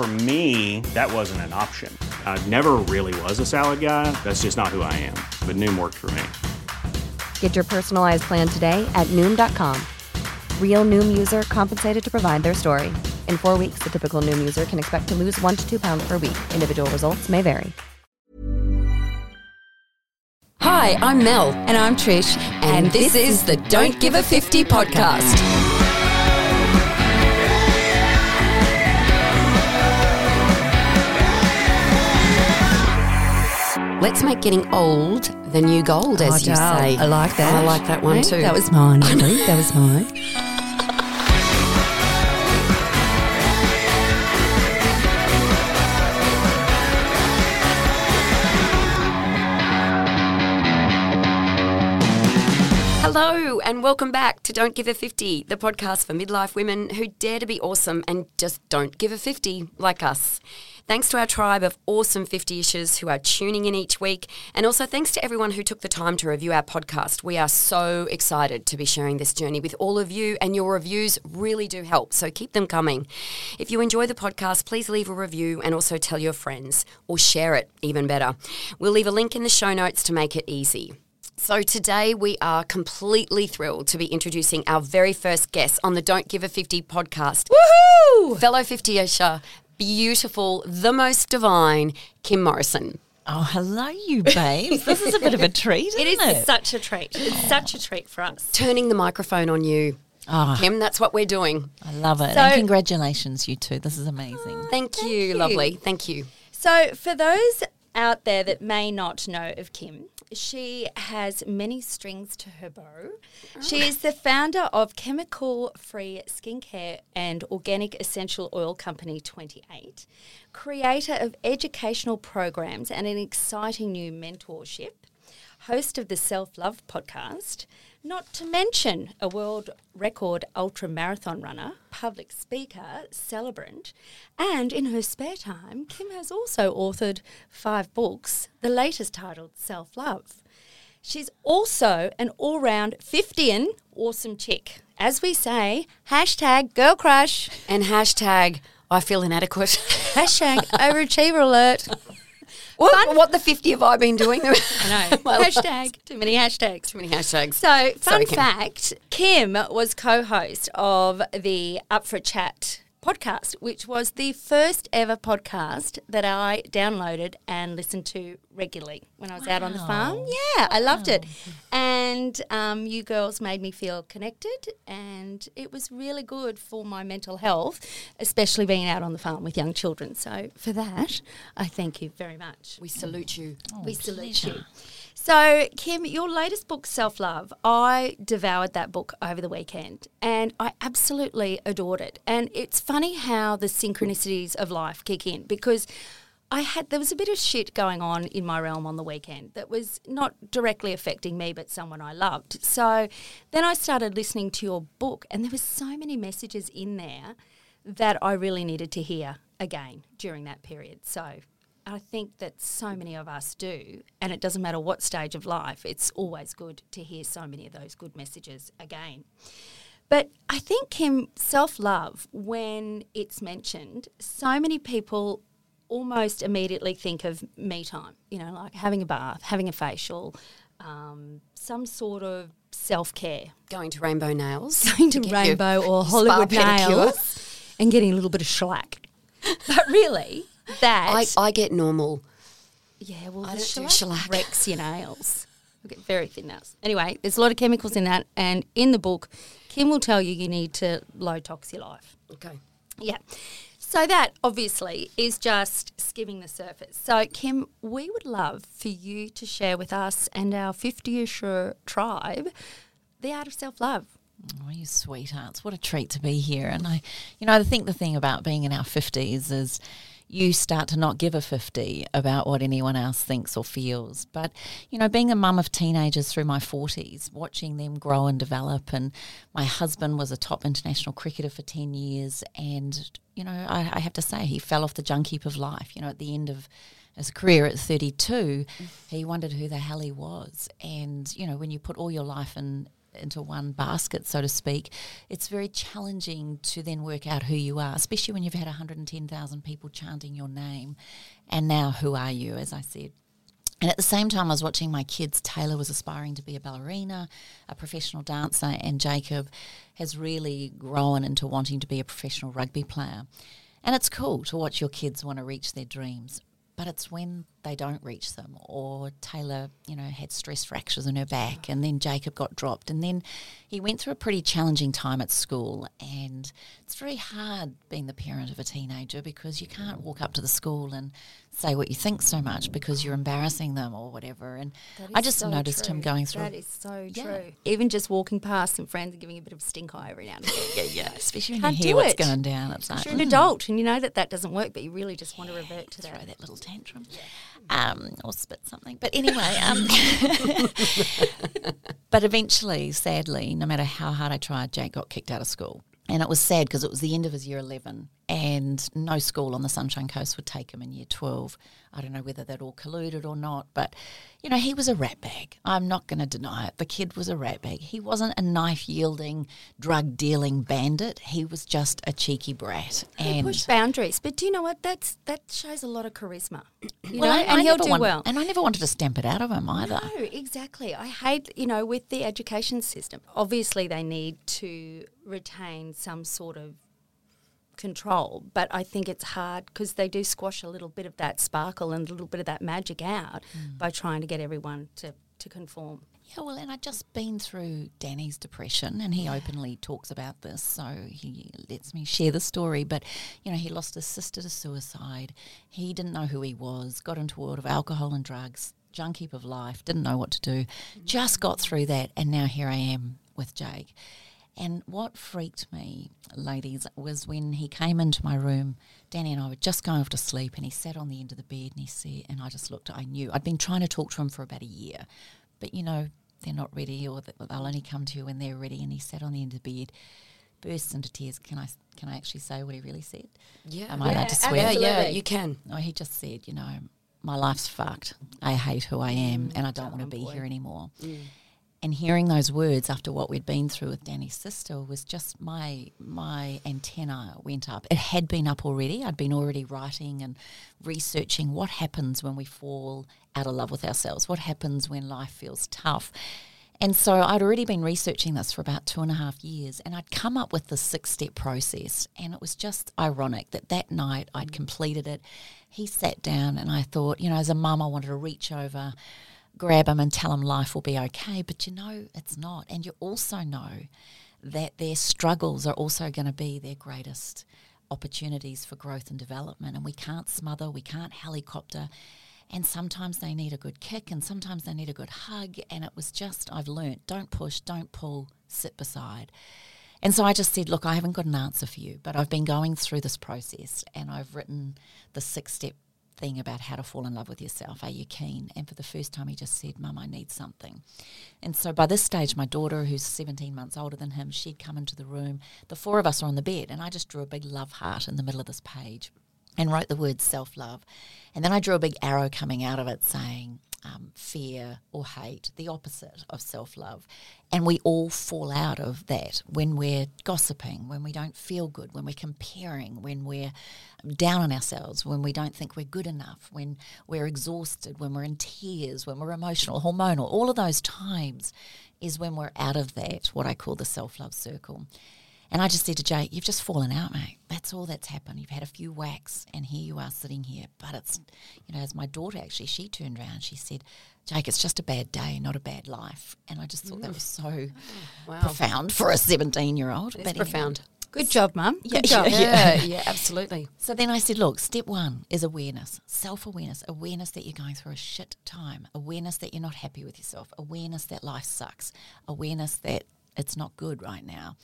For me, that wasn't an option. I never really was a salad guy. That's just not who I am. But Noom worked for me. Get your personalized plan today at Noom.com. Real Noom user compensated to provide their story. In four weeks, the typical Noom user can expect to lose one to two pounds per week. Individual results may vary. Hi, I'm Mel. And I'm Trish. And, this, is the Don't Give a 50 podcast. Let's make getting old the new gold, as Oh, you say. I like that. I like that one too. That was mine, that was mine. Hello, and welcome back to Don't Give a 50, the podcast for midlife women who dare to be awesome and just don't give a 50 like us. Thanks to our tribe of awesome 50 ishers who are tuning in each week, and also thanks to everyone who took the time to review our podcast. We are so excited to be sharing this journey with all of you, and your reviews really do help, so keep them coming. If you enjoy the podcast, please leave a review and also tell your friends, or share it, even better. We'll leave a link in the show notes to make it easy. So, today we are completely thrilled to be introducing our very first guest on the Don't Give a 50 podcast. Woohoo! Fellow 50 isher, beautiful, the most divine, Kim Morrison. Oh, hello, you babes. This is a bit of a treat, isn't It it? is such a treat. It's oh. such a treat for us. Turning the microphone on you. Oh, Kim, that's what we're doing. I love it. So- and congratulations, you two. This is amazing. Thank, you, you. lovely. Thank you. So, for those out there that may not know of Kim, she has many strings to her bow. She oh. is the founder of chemical free skincare and organic essential oil company 28, creator of educational programs and an exciting new mentorship, host of the Self Love podcast, not to mention a world record ultra marathon runner, public speaker, celebrant, and in her spare time, Kim has also authored five books, the latest titled Self Love. She's also an all round 50 awesome chick. As we say, hashtag girl crush, And hashtag, I feel inadequate. hashtag overachiever alert. what, what the 50 have I been doing? I know. hashtag, too many hashtags. Too many hashtags. So, fun Sorry, Kim. fact Kim was co host of the Up for Chat podcast, which was the first ever podcast that I downloaded and listened to regularly when I was out on the farm. Yeah, I loved it. And um, you girls made me feel connected, and it was really good for my mental health, especially being out on the farm with young children. So, for that, I thank you very much. we salute you. We salute you. So, Kim, your latest book, Self Love, I devoured that book over the weekend and I absolutely adored it. And it's funny how the synchronicities of life kick in because I had there was a bit of shit going on in my realm on the weekend that was not directly affecting me but someone I loved. So then I started listening to your book and there were so many messages in there that I really needed to hear again during that period. So I think that so many of us do, and it doesn't matter what stage of life, it's always good to hear so many of those good messages again. But I think, Kim, self love, when it's mentioned, so many people almost immediately think of me time, you know, like having a bath, having a facial, um, some sort of self care. Going to Rainbow Nails. Going to your Rainbow or Hollywood pedicure. Nails and getting a little bit of shellac. But really, that. I, I get normal. yeah, well, I the don't do shellac, shellac. wrecks your nails. You get very thin nails. Anyway, there's a lot of chemicals in that. And in the book, Kim will tell you you need to low tox your life. Okay. Yeah. So that obviously is just skimming the surface. So Kim, we would love for you to share with us and our 50ish tribe the art of self-love. Oh, you sweethearts. What a treat to be here. And I, you know, I think the thing about being in our 50s is you start to not give a 50 about what anyone else thinks or feels. But, you know, being a mum of teenagers through my 40s, watching them grow and develop. And my husband was a top international cricketer for 10 years. And, you know, I, I have to say, he fell off the junk heap of life. You know, at the end of his career at 32, he wondered who the hell he was. And, you know, when you put all your life in, into one basket, so to speak, it's very challenging to then work out who you are, especially when you've had 110,000 people chanting your name. And now, who are you, as I said? And at the same time, I was watching my kids. Taylor was aspiring to be a ballerina, a professional dancer, and Jacob has really grown into wanting to be a professional rugby player. And it's cool to watch your kids want to reach their dreams. But it's when they don't reach them, or Taylor, you know, had stress fractures in her back, and then Jacob got dropped, and then he went through a pretty challenging time at school. And it's very hard being the parent of a teenager because you can't walk up to the school and say what you think so much because you're embarrassing them or whatever. And I just noticed him going through. That is so Yeah. true. Even just walking past some friends and giving a bit of stink eye every now and then. yeah, yeah, especially when Can't you hear what's it. going down. It's like, you're an mm. adult and you know that that doesn't work, but you really just want to revert to throw that. that little tantrum, um, or spit something. But anyway, um, but eventually, sadly, no matter how hard I tried, Jake got kicked out of school, and it was sad because it was the end of his year eleven, and no school on the Sunshine Coast would take him in year twelve. I don't know whether that all colluded or not, but you know he was a rat bag. I'm not going to deny it. The kid was a rat bag. He wasn't a knife yielding, drug dealing bandit. He was just a cheeky brat. He And pushed boundaries, but do you know what? That's that shows a lot of charisma. You well, know, I- and I he'll do well. And I never wanted to stamp it out of him either. No, exactly. I hate, you know, with the education system, obviously they need to retain some sort of control, but I think it's hard because they do squash a little bit of that sparkle and a little bit of that magic out mm. by trying to get everyone to, to conform. Yeah, well, and I'd just been through Danny's depression, and he openly talks about this, so he lets me share the story. But, you know, he lost his sister to suicide. He didn't know who he was, got into a world of alcohol and drugs, junk heap of life, didn't know what to do, mm. just got through that, and now here I am with Jake. And what freaked me, ladies, was when he came into my room. Danny and I were just going off to sleep, and he sat on the end of the bed, and he said, and I just looked. I knew I'd been trying to talk to him for about a year, but you know they're not ready, or they'll only come to you when they're ready. And he sat on the end of the bed, burst into tears. Can I can I actually say what he really said? Yeah. Am I allowed to swear? Yeah, yeah, you can. No, he just said, you know, my life's fucked. I hate who I am, and I don't want to be here anymore. And hearing those words after what we'd been through with Danny's sister was just my my antenna went up. It had been up already. I'd been already writing and researching what happens when we fall out of love with ourselves. What happens when life feels tough. And so I'd already been researching this for about two and a half years, and I'd come up with the six step process. And it was just ironic that that night I'd completed it. He sat down, and I thought, you know, as a mum, I wanted to reach over, grab them and tell them life will be okay. But you know, it's not. And you also know that their struggles are also going to be their greatest opportunities for growth and development. And we can't smother, we can't helicopter. And sometimes they need a good kick and sometimes they need a good hug. And it was just, I've learnt don't push, don't pull, sit beside. And so I just said, look, I haven't got an answer for you, but I've been going through this process and I've written the six step thing about how to fall in love with yourself. Are you keen? And for the first time, he just said, Mum, I need something. And so by this stage, my daughter, who's 17 months older than him, she'd come into the room. The four of us are on the bed, and I just drew a big love heart in the middle of this page and wrote the word self love. And then I drew a big arrow coming out of it saying, um, fear or hate, the opposite of self love. And we all fall out of that when we're gossiping, when we don't feel good, when we're comparing, when we're down on ourselves, when we don't think we're good enough, when we're exhausted, when we're in tears, when we're emotional, hormonal. All of those times is when we're out of that, what I call the self love circle. And I just said to Jay, You've just fallen out, mate. That's all that's happened. You've had a few whacks, and here you are sitting here. But it's, you know, as my daughter actually, she turned around, she said, Jake, it's just a bad day, not a bad life. And I just thought that was so mm. profound for a 17 year old. It's profound. Good job, Mum. Yeah, Good job. yeah, Yeah, yeah, absolutely. So then I said, look, step one is awareness, self awareness, awareness that you're going through a shit time, awareness that you're not happy with yourself, awareness that life sucks, awareness that it's not good right now.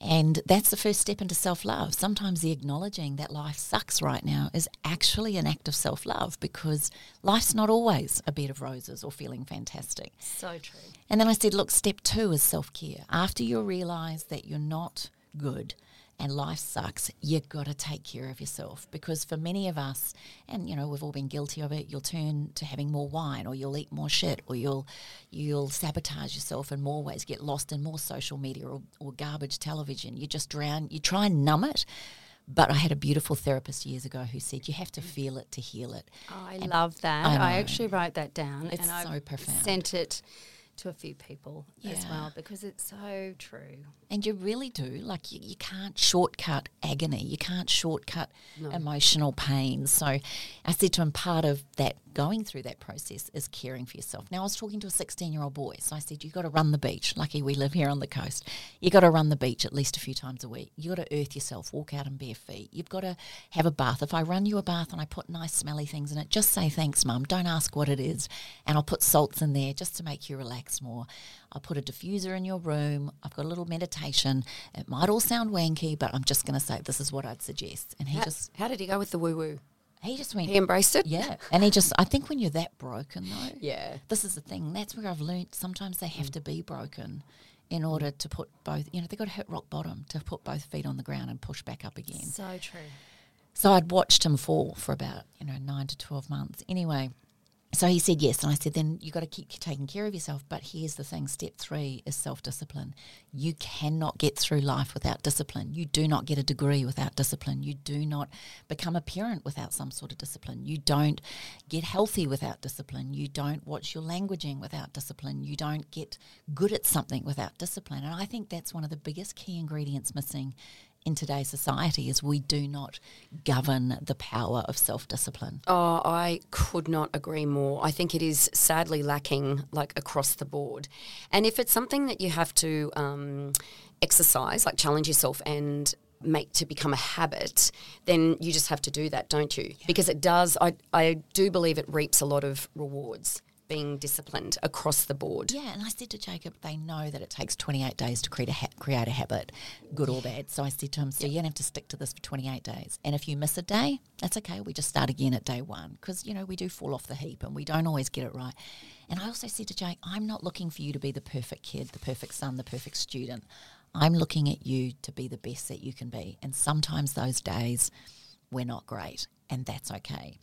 And that's the first step into self love. Sometimes the acknowledging that life sucks right now is actually an act of self love because life's not always a bed of roses or feeling fantastic. So true. And then I said, look, step two is self care. After you realize that you're not good and life sucks, you've got to take care of yourself. Because for many of us, and you know, we've all been guilty of it, you'll turn to having more wine or you'll eat more shit or you'll you'll sabotage yourself in more ways, get lost in more social media or, or garbage television. You just drown, you try and numb it. But I had a beautiful therapist years ago who said you have to mm. feel it to heal it. Oh, I And love that. I I, actually wrote that down. It's and I so profound. Sent it to a few people as well because it's so true. And you really do. Like, you, you can't shortcut agony. You can't shortcut emotional pain. So I said to him, part of that going through that process is caring for yourself. Now, I was talking to a 16 year old boy. So I said, You've got to run the beach. Lucky we live here on the coast. You've got to run the beach at least a few times a week. You've got to earth yourself, walk out in bare feet. You've got to have a bath. If I run you a bath and I put nice smelly things in it, just say thanks, mum. Don't ask what it is. And I'll put salts in there just to make you relax more. I'll put a diffuser in your room. I've got a little meditation. It might all sound wanky, but I'm just going to say this is what I'd suggest. And he How, just how did he go with the woo woo? he just went He embraced it? yeah. And he just I think when you're that broken though, Yeah. this is the thing. That's where I've learnt sometimes they have mm. to be broken in order to put both you know, they've got to hit rock bottom to put both feet on the ground and push back up again. So true. So I'd watched him fall for about, you know, nine to 12 months. Anyway, so he said yes. And I said, then you've got to keep taking care of yourself. But here's the thing step three is self discipline. You cannot get through life without discipline. You do not get a degree without discipline. You do not become a parent without some sort of discipline. You don't get healthy without discipline. You don't watch your languaging without discipline. You don't get good at something without discipline. And I think that's one of the biggest key ingredients missing in today's society is we do not govern the power of self-discipline. Oh, I could not agree more. I think it is sadly lacking, like across the board. And if it's something that you have to um, exercise, like challenge yourself and make to become a habit, then you just have to do that, don't you? Because it does. I I do believe it reaps a lot of rewards being disciplined across the board. Yeah, and I said to Jacob, they know that it takes 28 days to create a ha- create a habit, good or bad. So I said to him, so you're going to have to stick to this for 28 days. And if you miss a day, that's okay. We just start again at day one because, you know, we do fall off the heap and we don't always get it right. And I also said to Jake, I'm not looking for you to be the perfect kid, the perfect son, the perfect student. I'm looking at you to be the best that you can be. And sometimes those days we're not great, and that's okay.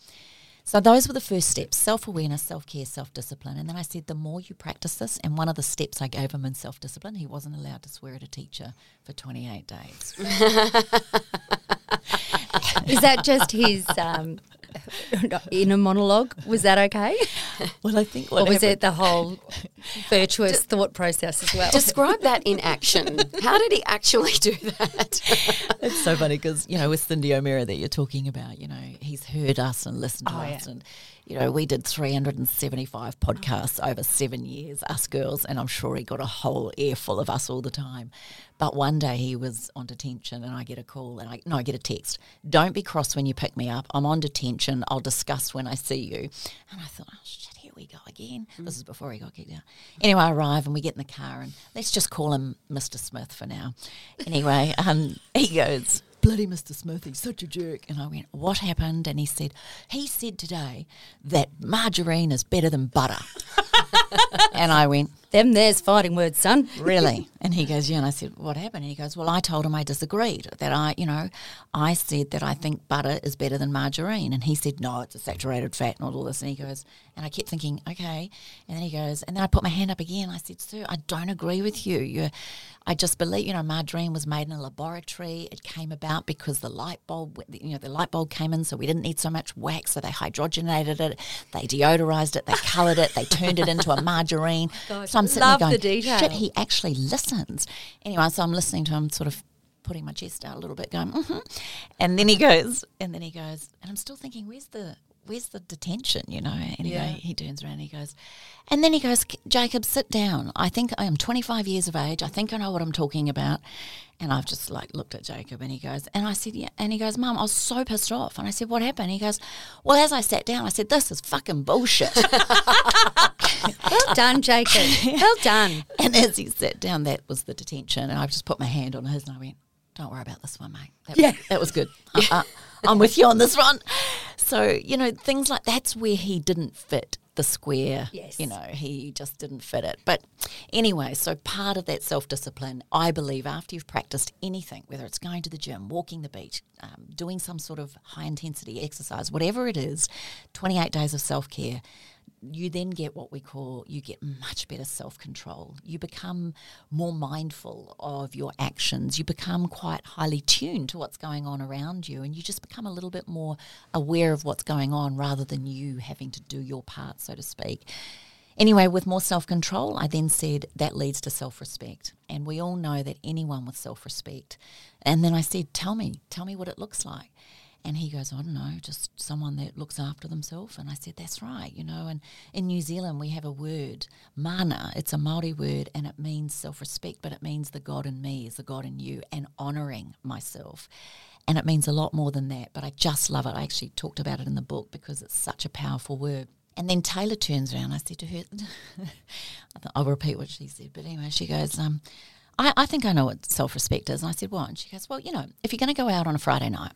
So those were the first steps: self-awareness, self-care, self-discipline. And then I said, the more you practice this, and one of the steps I gave him in self-discipline, he wasn't allowed to swear at a teacher for 28 days. Is that just his um, inner monologue? Was that okay? well, I think or was it the whole virtuous thought process as well? Describe that in action. How did he actually do that? It's so funny because you know with Cyndi O'Meara that you're talking about, you know he's heard us and listened to Oh, us, yeah. and you know we did 375 podcasts over seven years, us girls, and I'm sure he got a whole earful of us all the time. But one day he was on detention, and I get a call, and I no, I get a text. Don't be cross when you pick me up. I'm on detention. I'll discuss when I see you. And I thought, oh shit, here we go again. This is before he got kicked out. Anyway, I arrive and we get in the car, and let's just call him Mr. Smith for now. Anyway, um, he goes, bloody Mr. Smith, he's such a jerk. And I went, what happened? And he said, he said today that margarine is better than butter. and I went, Them there's fighting words, son. really? And he goes, yeah. And I said, what happened? And he goes, well, I told him I disagreed. That I, you know, I said that I think butter is better than margarine. And he said, no, it's a saturated fat and all this. And he goes, and I kept thinking, okay. And then he goes, and then I put my hand up again. I said, sir, I don't agree with you. You're, I just believe, you know, margarine was made in a laboratory. It came about because the light bulb, you know, the light bulb came in, so we didn't need so much wax. So they hydrogenated it, they deodorized it, they coloured it, they turned it into a margarine. So I'm sitting love there the detail. shit, he actually listens. Anyway, so I'm listening to him, sort of putting my chest out a little bit, going, mm-hmm. and then he goes, and then he goes, and I'm still thinking, where's the where's the detention, you know? Anyway, Yeah. he turns around and he goes, and then he goes, Jacob, sit down. I think I am 25 years of age. I think I know what I'm talking about. And I've just like looked at Jacob and he goes, and I said, yeah. And he goes, Mum, I was so pissed off. And I said, what happened? He goes, well, as I sat down, I said, this is fucking bullshit. Well done, Jacob. well done. and as he sat down, that was the detention. And I just put my hand on his and I went, don't worry about this one, mate. That, Yeah. that was good. Uh, uh, I'm with you on this one. So, you know, things like that's where he didn't fit the square. Yes. You know, he just didn't fit it. But anyway, so part of that self discipline, I believe, after you've practiced anything, whether it's going to the gym, walking the beach, um, doing some sort of high intensity exercise, whatever it is, 28 days of self care, you then get what we call you get much better self control. You become more mindful of your actions. You become quite highly tuned to what's going on around you, and you just become a little bit more aware of what's going on rather than you having to do your part, so to speak. Anyway, with more self control, I then said that leads to self respect. And we all know that anyone with self respect. And then I said, Tell me, tell me what it looks like. And he goes, I don't know, just someone that looks after themselves. And I said, that's right, you know. And in New Zealand, we have a word, mana. It's a Maori word, and it means self-respect, but it means the God in me is the God in you, and honouring myself. And it means a lot more than that. But I just love it. I actually talked about it in the book because it's such a powerful word. And then Taylor turns around. I said to her, I thought, I'll repeat what she said. But anyway, she goes, um, I, I think I know what self respect is. And I said, What? And she goes, Well, you know, if you're going to go out on a Friday night,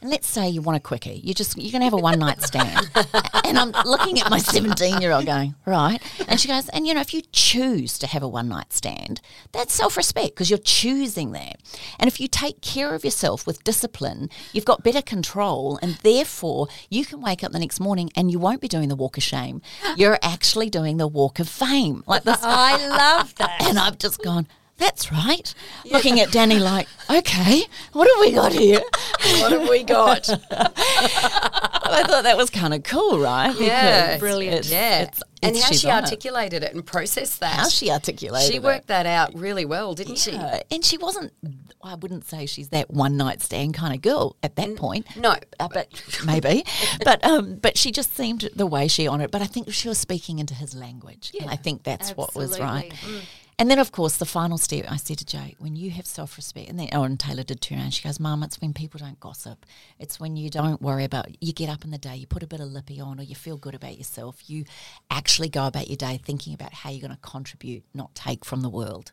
and let's say you want a quickie, you just you're going to have a one night stand. and I'm looking at my 17 year old going, Right. And she goes, And you know, if you choose to have a one night stand, that's self respect because you're choosing that. And if you take care of yourself with discipline, you've got better control, and therefore you can wake up the next morning and you won't be doing the walk of shame. You're actually doing the walk of fame. Like this I love that. and I've just gone, that's right. Looking at Danny like, okay, what have we got here? What have we got? I thought that was kind of cool, right? Yeah, Because brilliant. it's- yeah, it's- and how she on it. articulated it and processed that. How she articulated it. She it. worked that out really well, didn't she? And she wasn't. I wouldn't say she's that one night stand kind of girl at that point. no. uh, but maybe. but um, but she just seemed the way she honoured. But I think she was speaking into his language, and I think that's what was right. absolutely. And then, of course, the final step, I said to Jay, when you have self respect, and then, oh, and Taylor did turn around, she goes, Mum, it's when people don't gossip. It's when you don't worry about, you get up in the day, you put a bit of lippy on, or you feel good about yourself. You actually go about your day thinking about how you're going to contribute, not take from the world.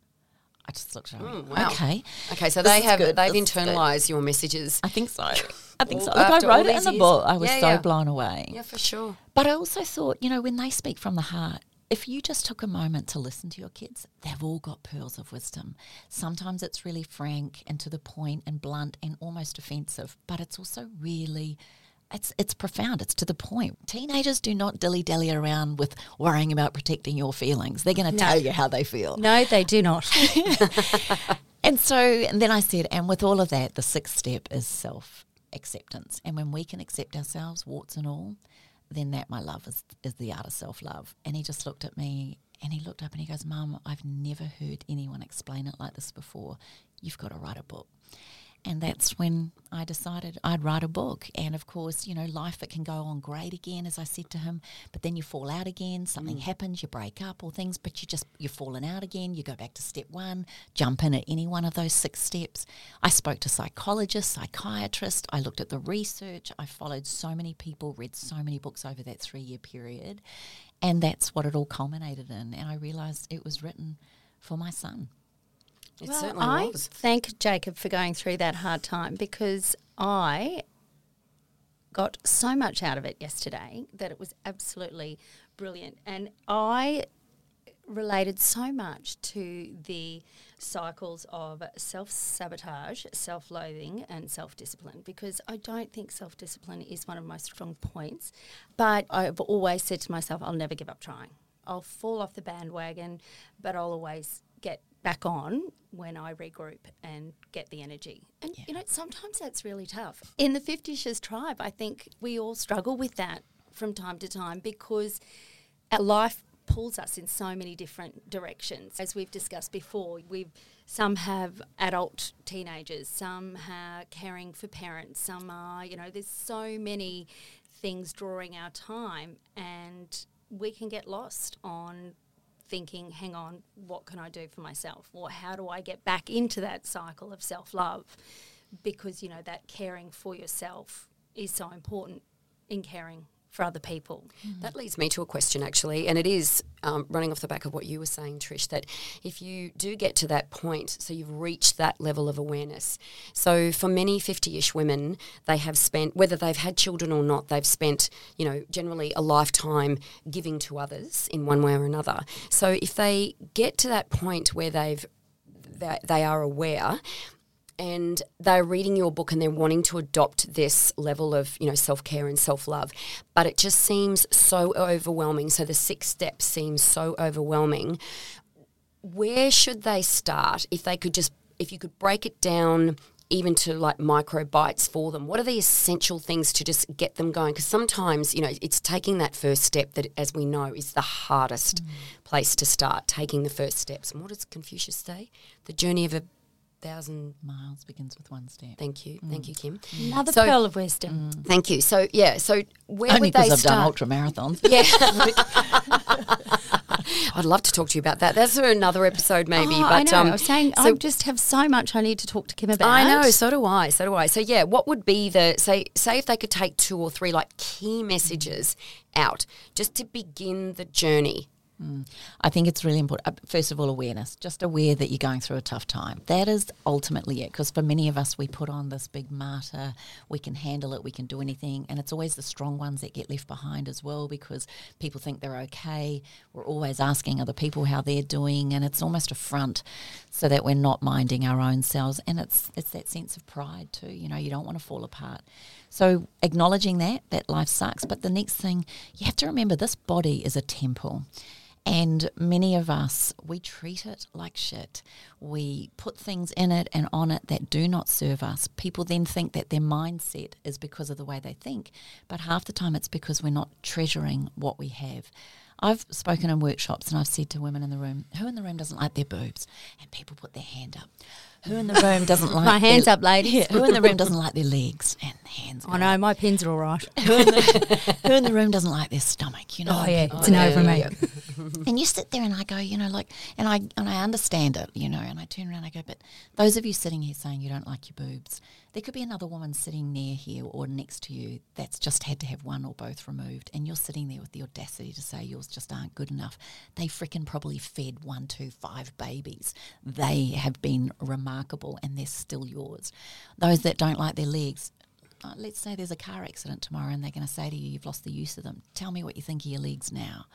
I just looked at her. Mm, went, wow. Okay. Okay, so This they have good, they've this internalized your messages. I think so. I think so. Look, I wrote it in the years? book. I was Yeah, so yeah. blown away. Yeah, for sure. But I also thought, you know, when they speak from the heart, if you just took a moment to listen to your kids, they've all got pearls of wisdom. Sometimes it's really frank and to the point and blunt and almost offensive, but it's also really it's it's profound. It's to the point. Teenagers do not dilly dally around with worrying about protecting your feelings. They're going to tell you how they feel. No, they do not. And so, and then I said, and with all of that, the sixth step is self acceptance. And when we can accept ourselves, warts and all, then that, my love, is, is the art of self love. And he just looked at me and he looked up and he goes, Mum, I've never heard anyone explain it like this before. You've got to write a book. And that's when I decided I'd write a book. And of course, you know, life it can go on great again, as I said to him, but then you fall out again, something mm. happens, you break up or things, but you just you're falling out again, you go back to step one, jump in at any one of those six steps. I spoke to psychologists, psychiatrists, I looked at the research, I followed so many people, read so many books over that three year period. And that's what it all culminated in. And I realized it was written for my son. It Well, certainly I was. thank Jacob for going through that hard time because I got so much out of it yesterday that it was absolutely brilliant. And I related so much to the cycles of self sabotage, self loathing, and self discipline because I don't think self discipline is one of my strong points. But I've always said to myself, I'll never give up trying. I'll fall off the bandwagon, but I'll always back on when I regroup and get the energy. And you know, sometimes that's really tough. In the 50 tribe, I think we all struggle with that from time to time because our life pulls us in so many different directions. As we've discussed before, we've some have adult teenagers, some are caring for parents, some are, you know, there's so many things drawing our time and we can get lost on thinking, hang on, what can I do for myself? Or how do I get back into that cycle of self love? Because, you know, that caring for yourself is so important in caring for other people. That leads me to a question, actually, and it is um, running off the back of what you were saying, Trish. That if you do get to that point, so you've reached that level of awareness. So for many fifty-ish women, they have spent, whether they've had children or not, they've spent, you know, generally a lifetime giving to others in one way or another. So if they get to that point where they've they, they are aware and they're reading your book and they're wanting to adopt this level of you know self-care and self-love but it just seems so overwhelming. So the six steps seem so overwhelming. Where should they start if they could just if you could break it down even to like micro bites for them? What are the essential things to just get them going? Because sometimes you know it's taking that first step that as we know is the hardest mm. place to start taking the first steps. And what does confucius say? The journey of a thousand Miles begins with one step. Thank you, thank you, Kim. Another So- pearl of wisdom. Thank you. So yeah, so where Only would they because I've done start? ultra marathons. Yeah. I'd love to talk to you about that. That's for another episode, maybe. Oh, but I know. um, I was saying so I just have so much I need to talk to Kim about. I know. So do I. So do I. So yeah, what would be the say? Say if they could take two or three like key messages out just to begin the journey. I think it's really important. uh, First of all, awareness. Just aware that you're going through a tough time. That is ultimately it. Because for many of us, we put on this big martyr. We can handle it. We can do anything. And it's always the strong ones that get left behind as well because people think they're okay. We're always asking other people how they're doing, and it's almost a front, so that we're not minding our own selves. And it's it's that sense of pride too. You know, you don't want to fall apart. So acknowledging that that life sucks, but the next thing you have to remember, this body is a temple. And many of us, we treat it like shit. We put things in it and on it that do not serve us. People then think that their mindset is because of the way they think, but half the time it's because we're not treasuring what we have. I've spoken in workshops and I've said to women in the room, who in the room doesn't like their boobs? And people put their hand up. Who in the room doesn't like My hands their- up, ladies. Yeah, who in the room doesn't like their legs? And hands. I go know my pins are all right. who in, the, who in the room doesn't like their stomach? You know. Oh yeah, it's an over me. and you sit there and I go, you know, like, and I and I understand it, you know, and I turn around and I go, but those of you sitting here saying you don't like your boobs, there could be another woman sitting near here or next to you that's just had to have one or both removed, and you're sitting there with the audacity to say yours just aren't good enough. They frickin' probably fed one, two, five babies. They have been remarkable, and they're still yours. Those that don't like their legs, uh, let's say there's a car accident tomorrow and they're going to say to you, you've lost the use of them. Tell me what you think of your legs now.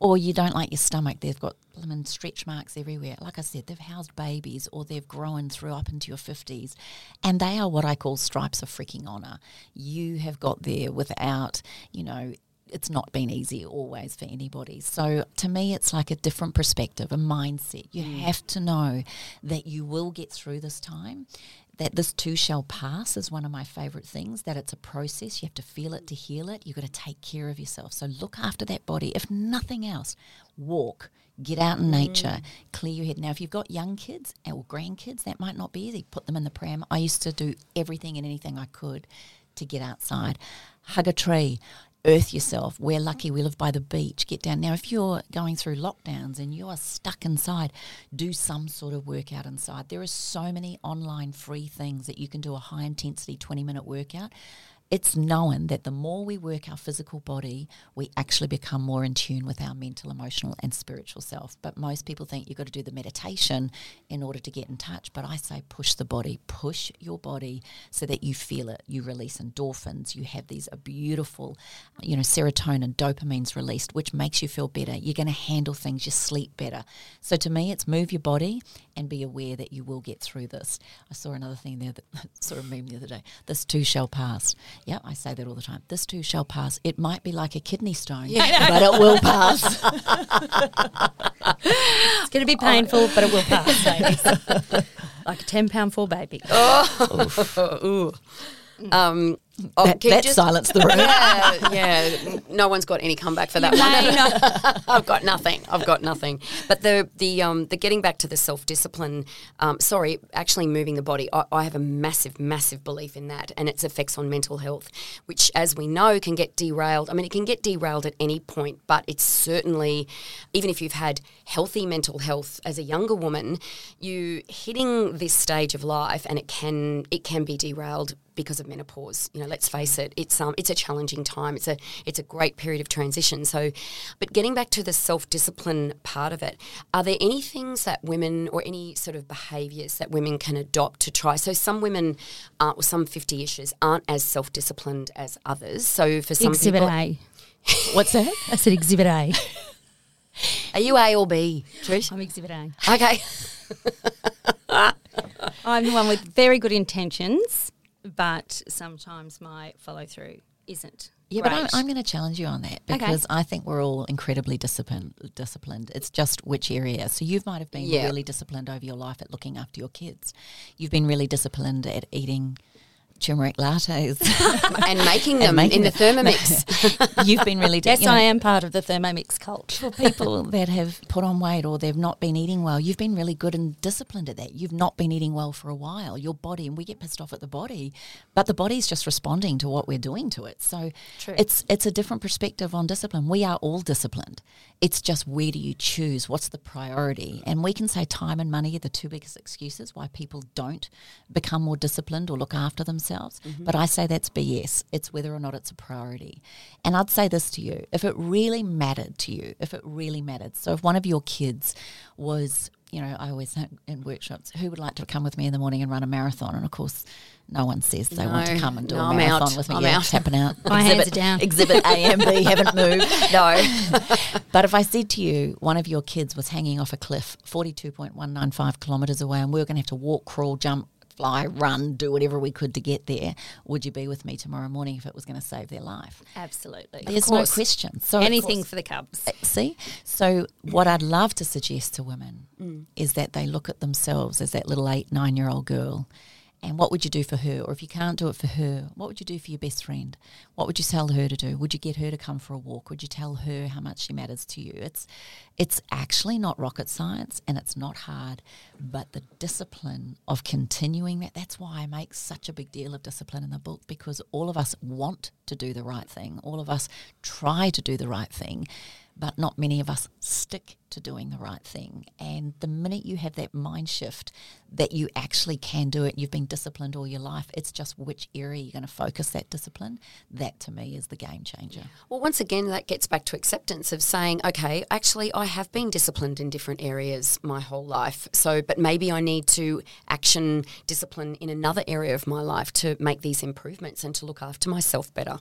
Or you don't like your stomach, they've got lemon stretch marks everywhere. Like I said, they've housed babies or they've grown through up into your 50s. And they are what I call stripes of freaking honour. You have got there without, you know, it's not been easy always for anybody. So to me, it's like a different perspective, a mindset. You mm. have to know that you will get through this time. That this too shall pass is one of my favourite things. That it's a process. You have to feel it to heal it. You've got to take care of yourself. So look after that body. If nothing else, walk, get out in mm. nature, clear your head. Now, if you've got young kids or grandkids, that might not be easy. Put them in the pram. I used to do everything and anything I could to get outside. Hug a tree, earth yourself. We're lucky we live by the beach. Get down. Now, if you're going through lockdowns and you are stuck inside, do some sort of workout inside. There are so many online free things that you can do a high intensity 20 minute workout. It's known that the more we work our physical body, we actually become more in tune with our mental, emotional, and spiritual self. But most people think you've got to do the meditation in order to get in touch. But I say push the body, push your body so that you feel it. You release endorphins. You have these uh, beautiful, you know, serotonin, dopamine's released, which makes you feel better. You're going to handle things, you sleep better. So to me, it's move your body and be aware that you will get through this. I saw another thing there that saw a meme the other day. This too shall pass. Yeah, I say that all the time. This too shall pass. It might be like a kidney stone, but it will pass. It's going to be painful, but it will pass, like a 10 pound full baby. Ooh. Um, oh, that can you that just- silenced the room. yeah, yeah. No one's got any comeback for that one. I've got nothing. I've got nothing. But the the um the getting back to the self discipline. Um, sorry, actually moving the body. I, I have a massive, massive belief in that and its effects on mental health, which, as we know, can get derailed. I mean, it can get derailed at any point, but it's certainly, even if you've had healthy mental health as a younger woman, you hitting this stage of life and it can it can be derailed because of menopause. You know, let's face it, it's um it's a challenging time. It's a it's a great period of transition. So, but getting back to the self discipline part of it, are there any things that women or any sort of behaviours that women can adopt to try? So some women aren't, or some fifty issues aren't as self disciplined as others. So for some Exhibit people, A. What's that? I said Exhibit A. are you A or B, Trish? I'm Exhibit A. Okay. I'm the one with very good intentions, but sometimes my follow through isn't. Yeah, but I'm. I'm going to challenge you on that Okay. because I think we're all incredibly disciplined. Disciplined. It's just which area. So you might have been Yeah. really disciplined over your life at looking after your kids. You've been really disciplined at eating turmeric lattes. and making And them making in the them. Thermomix. You've been really. di- Yes, you know, I am part of the Thermomix cult. for people that have put on weight or they've not been eating well, you've been really good and disciplined at that. You've not been eating well for a while. Your body, and we get pissed off at the body, but the body's just responding to what we're doing to it. So it's it's a different perspective on discipline. We are all disciplined. It's just where do you choose? What's the priority? And we can say time and money are the two biggest excuses why people don't become more disciplined or look after themselves. Mm-hmm. But I say that's BS. It's whether or not it's a priority. And I'd say this to you if it really mattered to you, if it really mattered. So if one of your kids was, you know, I always say in workshops, who would like to come with me in the morning and run a marathon? And of course, no one says they want to come and do No, a marathon out. with me. I'm yeah, out. it's happening out. My hands exhibit, are down. Exhibit A and B haven't moved. no. But if I said to you, one of your kids was hanging off a cliff 42.195 kilometres away, and we were going to have to walk, crawl, jump, fly, run, do whatever we could to get there, would you be with me tomorrow morning if it was going to save their life? Absolutely. There's no question. So Anything course- for the Cubs. Uh, see? So, what I'd love to suggest to women mm. is that they look at themselves as that little eight, nine year old girl. And what would you do for her? Or if you can't do it for her, what would you do for your best friend? What would you tell her to do? Would you get her to come for a walk? Would you tell her how much she matters to you? It's it's actually not rocket science and it's not hard, but the discipline of continuing that that's why I make such a big deal of discipline in the book because all of us want to do the right thing. All of us try to do the right thing but not many of us stick to doing the right thing. And the minute you have that mind shift that you actually can do it, you've been disciplined all your life, it's just which area you're going to focus that discipline. That to me is the game changer. Well, once again, that gets back to acceptance of saying, okay, actually, I have been disciplined in different areas my whole life. So, but maybe I need to action discipline in another area of my life to make these improvements and to look after myself better.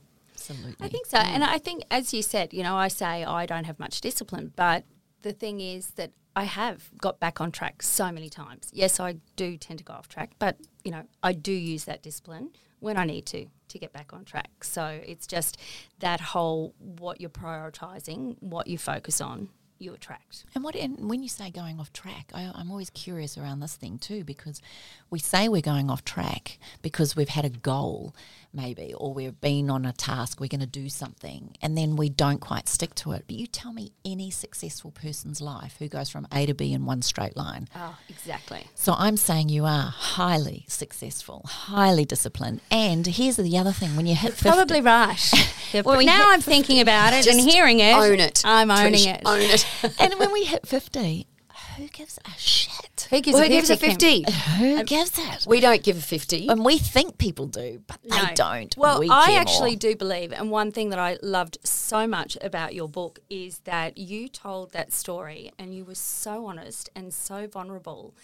Absolutely. I think so. And I think, as you said, you know, I say I don't have much discipline, but the thing is that I have got back on track so many times. Yes, I do tend to go off track, but, you know, I do use that discipline when I need to to get back on track. So it's just that whole what you're prioritizing, what you focus on, you attract. And what and when you say going off track, I, I'm always curious around this thing too because we say we're going off track because we've had a goal, maybe, or we've been on a task, we're going to do something, and then we don't quite stick to it. But you tell me any successful person's life who goes from A to B in one straight line. Oh, exactly. So I'm saying you are highly successful, highly disciplined, and here's the other thing: when you hit 50, Probably right. Well, we now I'm thinking about it and hearing it. Own it. I'm owning Trish, it. Own it. and when we hit 50, who gives a shit? Who gives Well, a who gives a 50? 50? Who gives it? We don't give a 50. and we think people do, but they No. don't. Well, We I actually more. do believe, and one thing that I loved so much about your book is that you told that story and you were so honest and so vulnerable.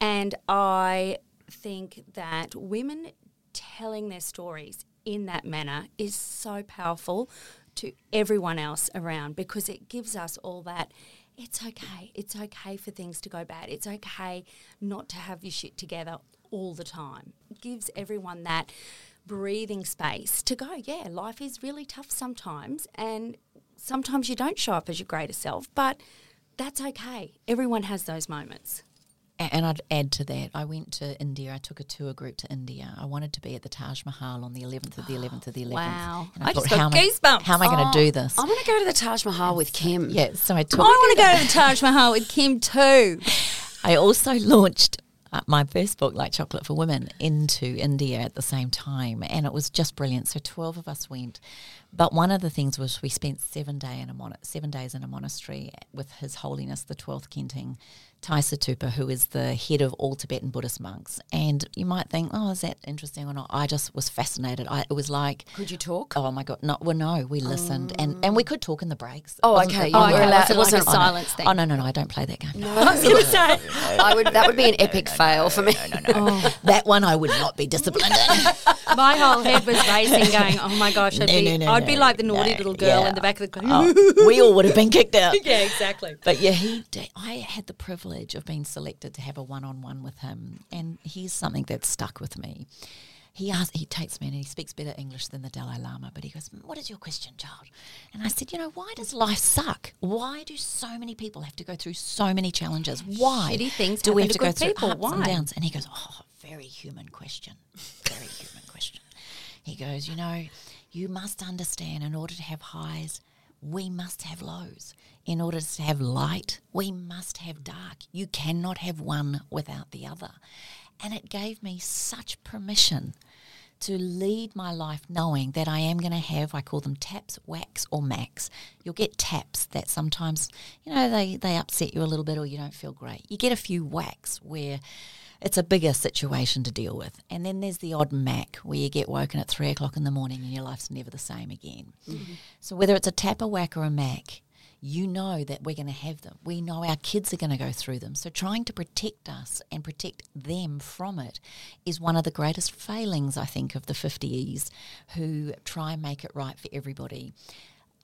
And I think that women telling their stories in that manner is so powerful to everyone else around because it gives us all that. It's okay. It's okay for things to go bad. It's okay not to have your shit together all the time. It gives everyone that breathing space to go, yeah, life is really tough sometimes. And sometimes you don't show up as your greatest self, but that's okay. Everyone has those moments. A- And I'd add to that, I went to India. I took a tour group to India. I wanted to be at the Taj Mahal on the 11th of the 11th of the 11th. Wow. And I just thought, got how, am I, goosebumps. how am I going to do this? I want to go to the Taj Mahal with Kim. yeah, so I took. I want to go to the Taj Mahal with Kim too. I also launched uh, my first book, Like Chocolate for Women, into India at the same time, and it was just brilliant. So twelve of us went, but one of the things was we spent seven day in a mon- seven days in a monastery with His Holiness the Twelfth Kenting Tai Situpa, who is the head of all Tibetan Buddhist monks. And you might think, oh, is that interesting or not? I just was fascinated. I, it was like, Could you talk? oh my god, no, well, no, we listened, and and we could talk in the breaks. Oh, wasn't- okay, you oh, wasn't were allowed- allowed- it it wasn't wasn't a oh, no. silence thing. Oh no, no, no, I don't play that game. I was going to say. I would. That would be an epic fail for me. No, no, no. Oh. That one I would not be disciplined in. My whole head was racing, going, "Oh my gosh, I'd No, be, no, no, I'd be like the naughty no, little girl yeah. in the back of the class." Oh, we all would have been kicked out. yeah, exactly. But yeah, he. Did, I had the privilege of being selected to have a one-on-one with him, and here's something that stuck with me. He asked, he takes me and he speaks better English than the Dalai Lama, but he goes, "What is your question, child?" And I said, "You know, why does life suck? Why do so many people have to go through so many challenges? Why Shitty things do we have to to go through people. ups Why?" and downs?" And he goes, "Oh, very human question. Very human question." He goes, "You know, you must understand. In order to have highs, we must have lows. In order to have light, we must have dark. You cannot have one without the other. And it gave me such permission to lead my life knowing that I am going to have, I call them taps, whacks, or max. You'll get taps that sometimes, you know, they, they upset you a little bit or you don't feel great. You get a few whacks where it's a bigger situation to deal with. And then there's the odd mac where you get woken at three o'clock in the morning and your life's never the same again. Mm-hmm. So whether it's a tap, a whack, or a mac, you know that we're going to have them. We know our kids are going to go through them. So trying to protect us and protect them from it is one of the greatest failings, I think, of the 50s who try and make it right for everybody.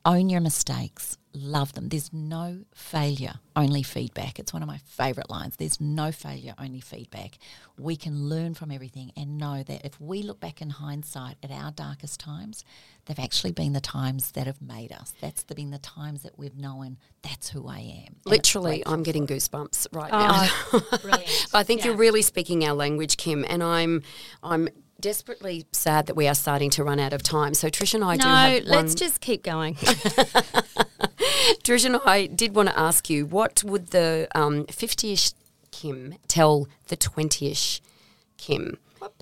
Own your mistakes, love them. There's no failure, only feedback. It's one of my favourite lines. There's no failure, only feedback. We can learn from everything and know that if we look back in hindsight at our darkest times, they've actually been the times that have made us. That's the, been the times that we've known that's who I am. Literally, I'm getting goosebumps right Oh, now. I think you're really speaking our language, Kim, and I'm I'm desperately sad that we are starting to run out of time. So Trish and I do No, have let's just keep going. Trish and I did want to ask you, what would the um, 50-ish Kim tell the 20-ish Kim?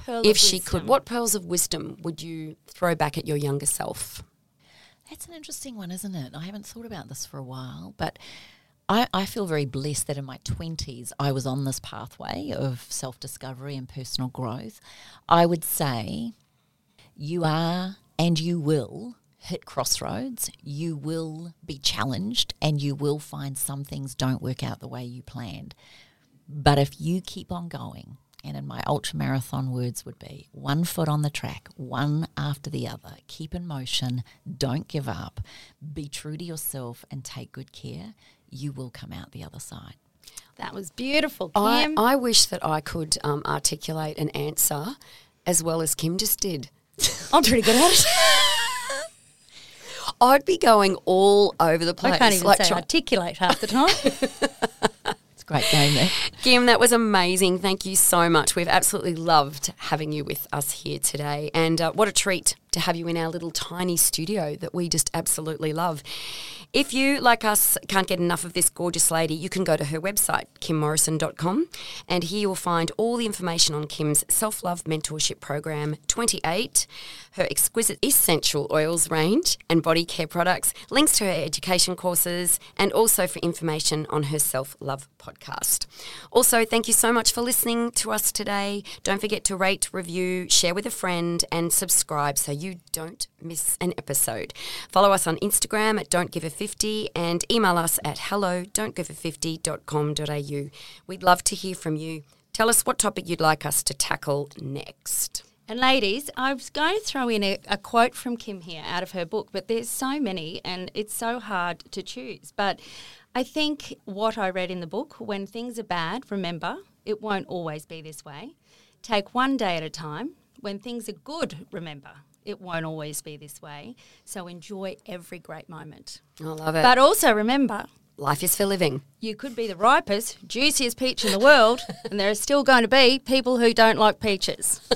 If she could, what pearls of wisdom would you throw back at your younger self? That's an interesting one, isn't it? I haven't thought about this for a while, but I, I feel very blessed that in my 20s I was on this pathway of self discovery and personal growth. I would say you are and you will hit crossroads. You will be challenged and you will find some things don't work out the way you planned. But if you keep on going, and in my ultra marathon words would be one foot on the track, one after the other, keep in motion, don't give up, be true to yourself, and take good care, you will come out the other side. that was beautiful, I, Kim. I wish that I could um, articulate an answer as well as Kim just did. I'm pretty good at it. I'd be going all over the place. I can't even like say try- articulate half the time. It's a great game there. Kim, that was amazing. Thank you so much. We've absolutely loved having you with us here today. And uh, what a treat to have you in our little tiny studio that we just absolutely love. If you, like us, can't get enough of this gorgeous lady, you can go to her website, kimmorrison.com, and here you'll find all the information on Kim's self love mentorship program 28, her exquisite essential oils range and body care products, links to her education courses, and also for information on her self love podcast. Also, thank you so much for listening to us today. Don't forget to rate, review, share with a friend, and subscribe so you don't miss an episode. Follow us on Instagram at Don't Give a 50 and email us at hello don'tgive50.com.au. We'd love to hear from you. Tell us what topic you'd like us to tackle next. And ladies, I was going to throw in a, a, quote from Kim here out of her book, but there's so many and it's so hard to choose. But I think what I read in the book, when things are bad, remember, it won't always be this way. Take one day at a time. When things are good, remember, it won't always be this way. So enjoy every great moment. I love it. But also remember, life is for living. You could be the ripest, juiciest peach in the world, and there are still going to be people who don't like peaches.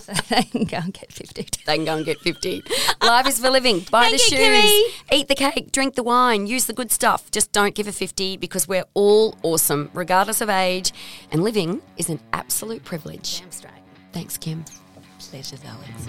so they can go and get 50. They can go and get 50. Life is for living. Buy Thank the shoes, Kimmy. eat the cake, drink the wine, use the good stuff. Just don't give a 50 because we're all awesome, regardless of age. And living is an absolute privilege. Damn straight. Thanks, Kim. Pleasure, Alex.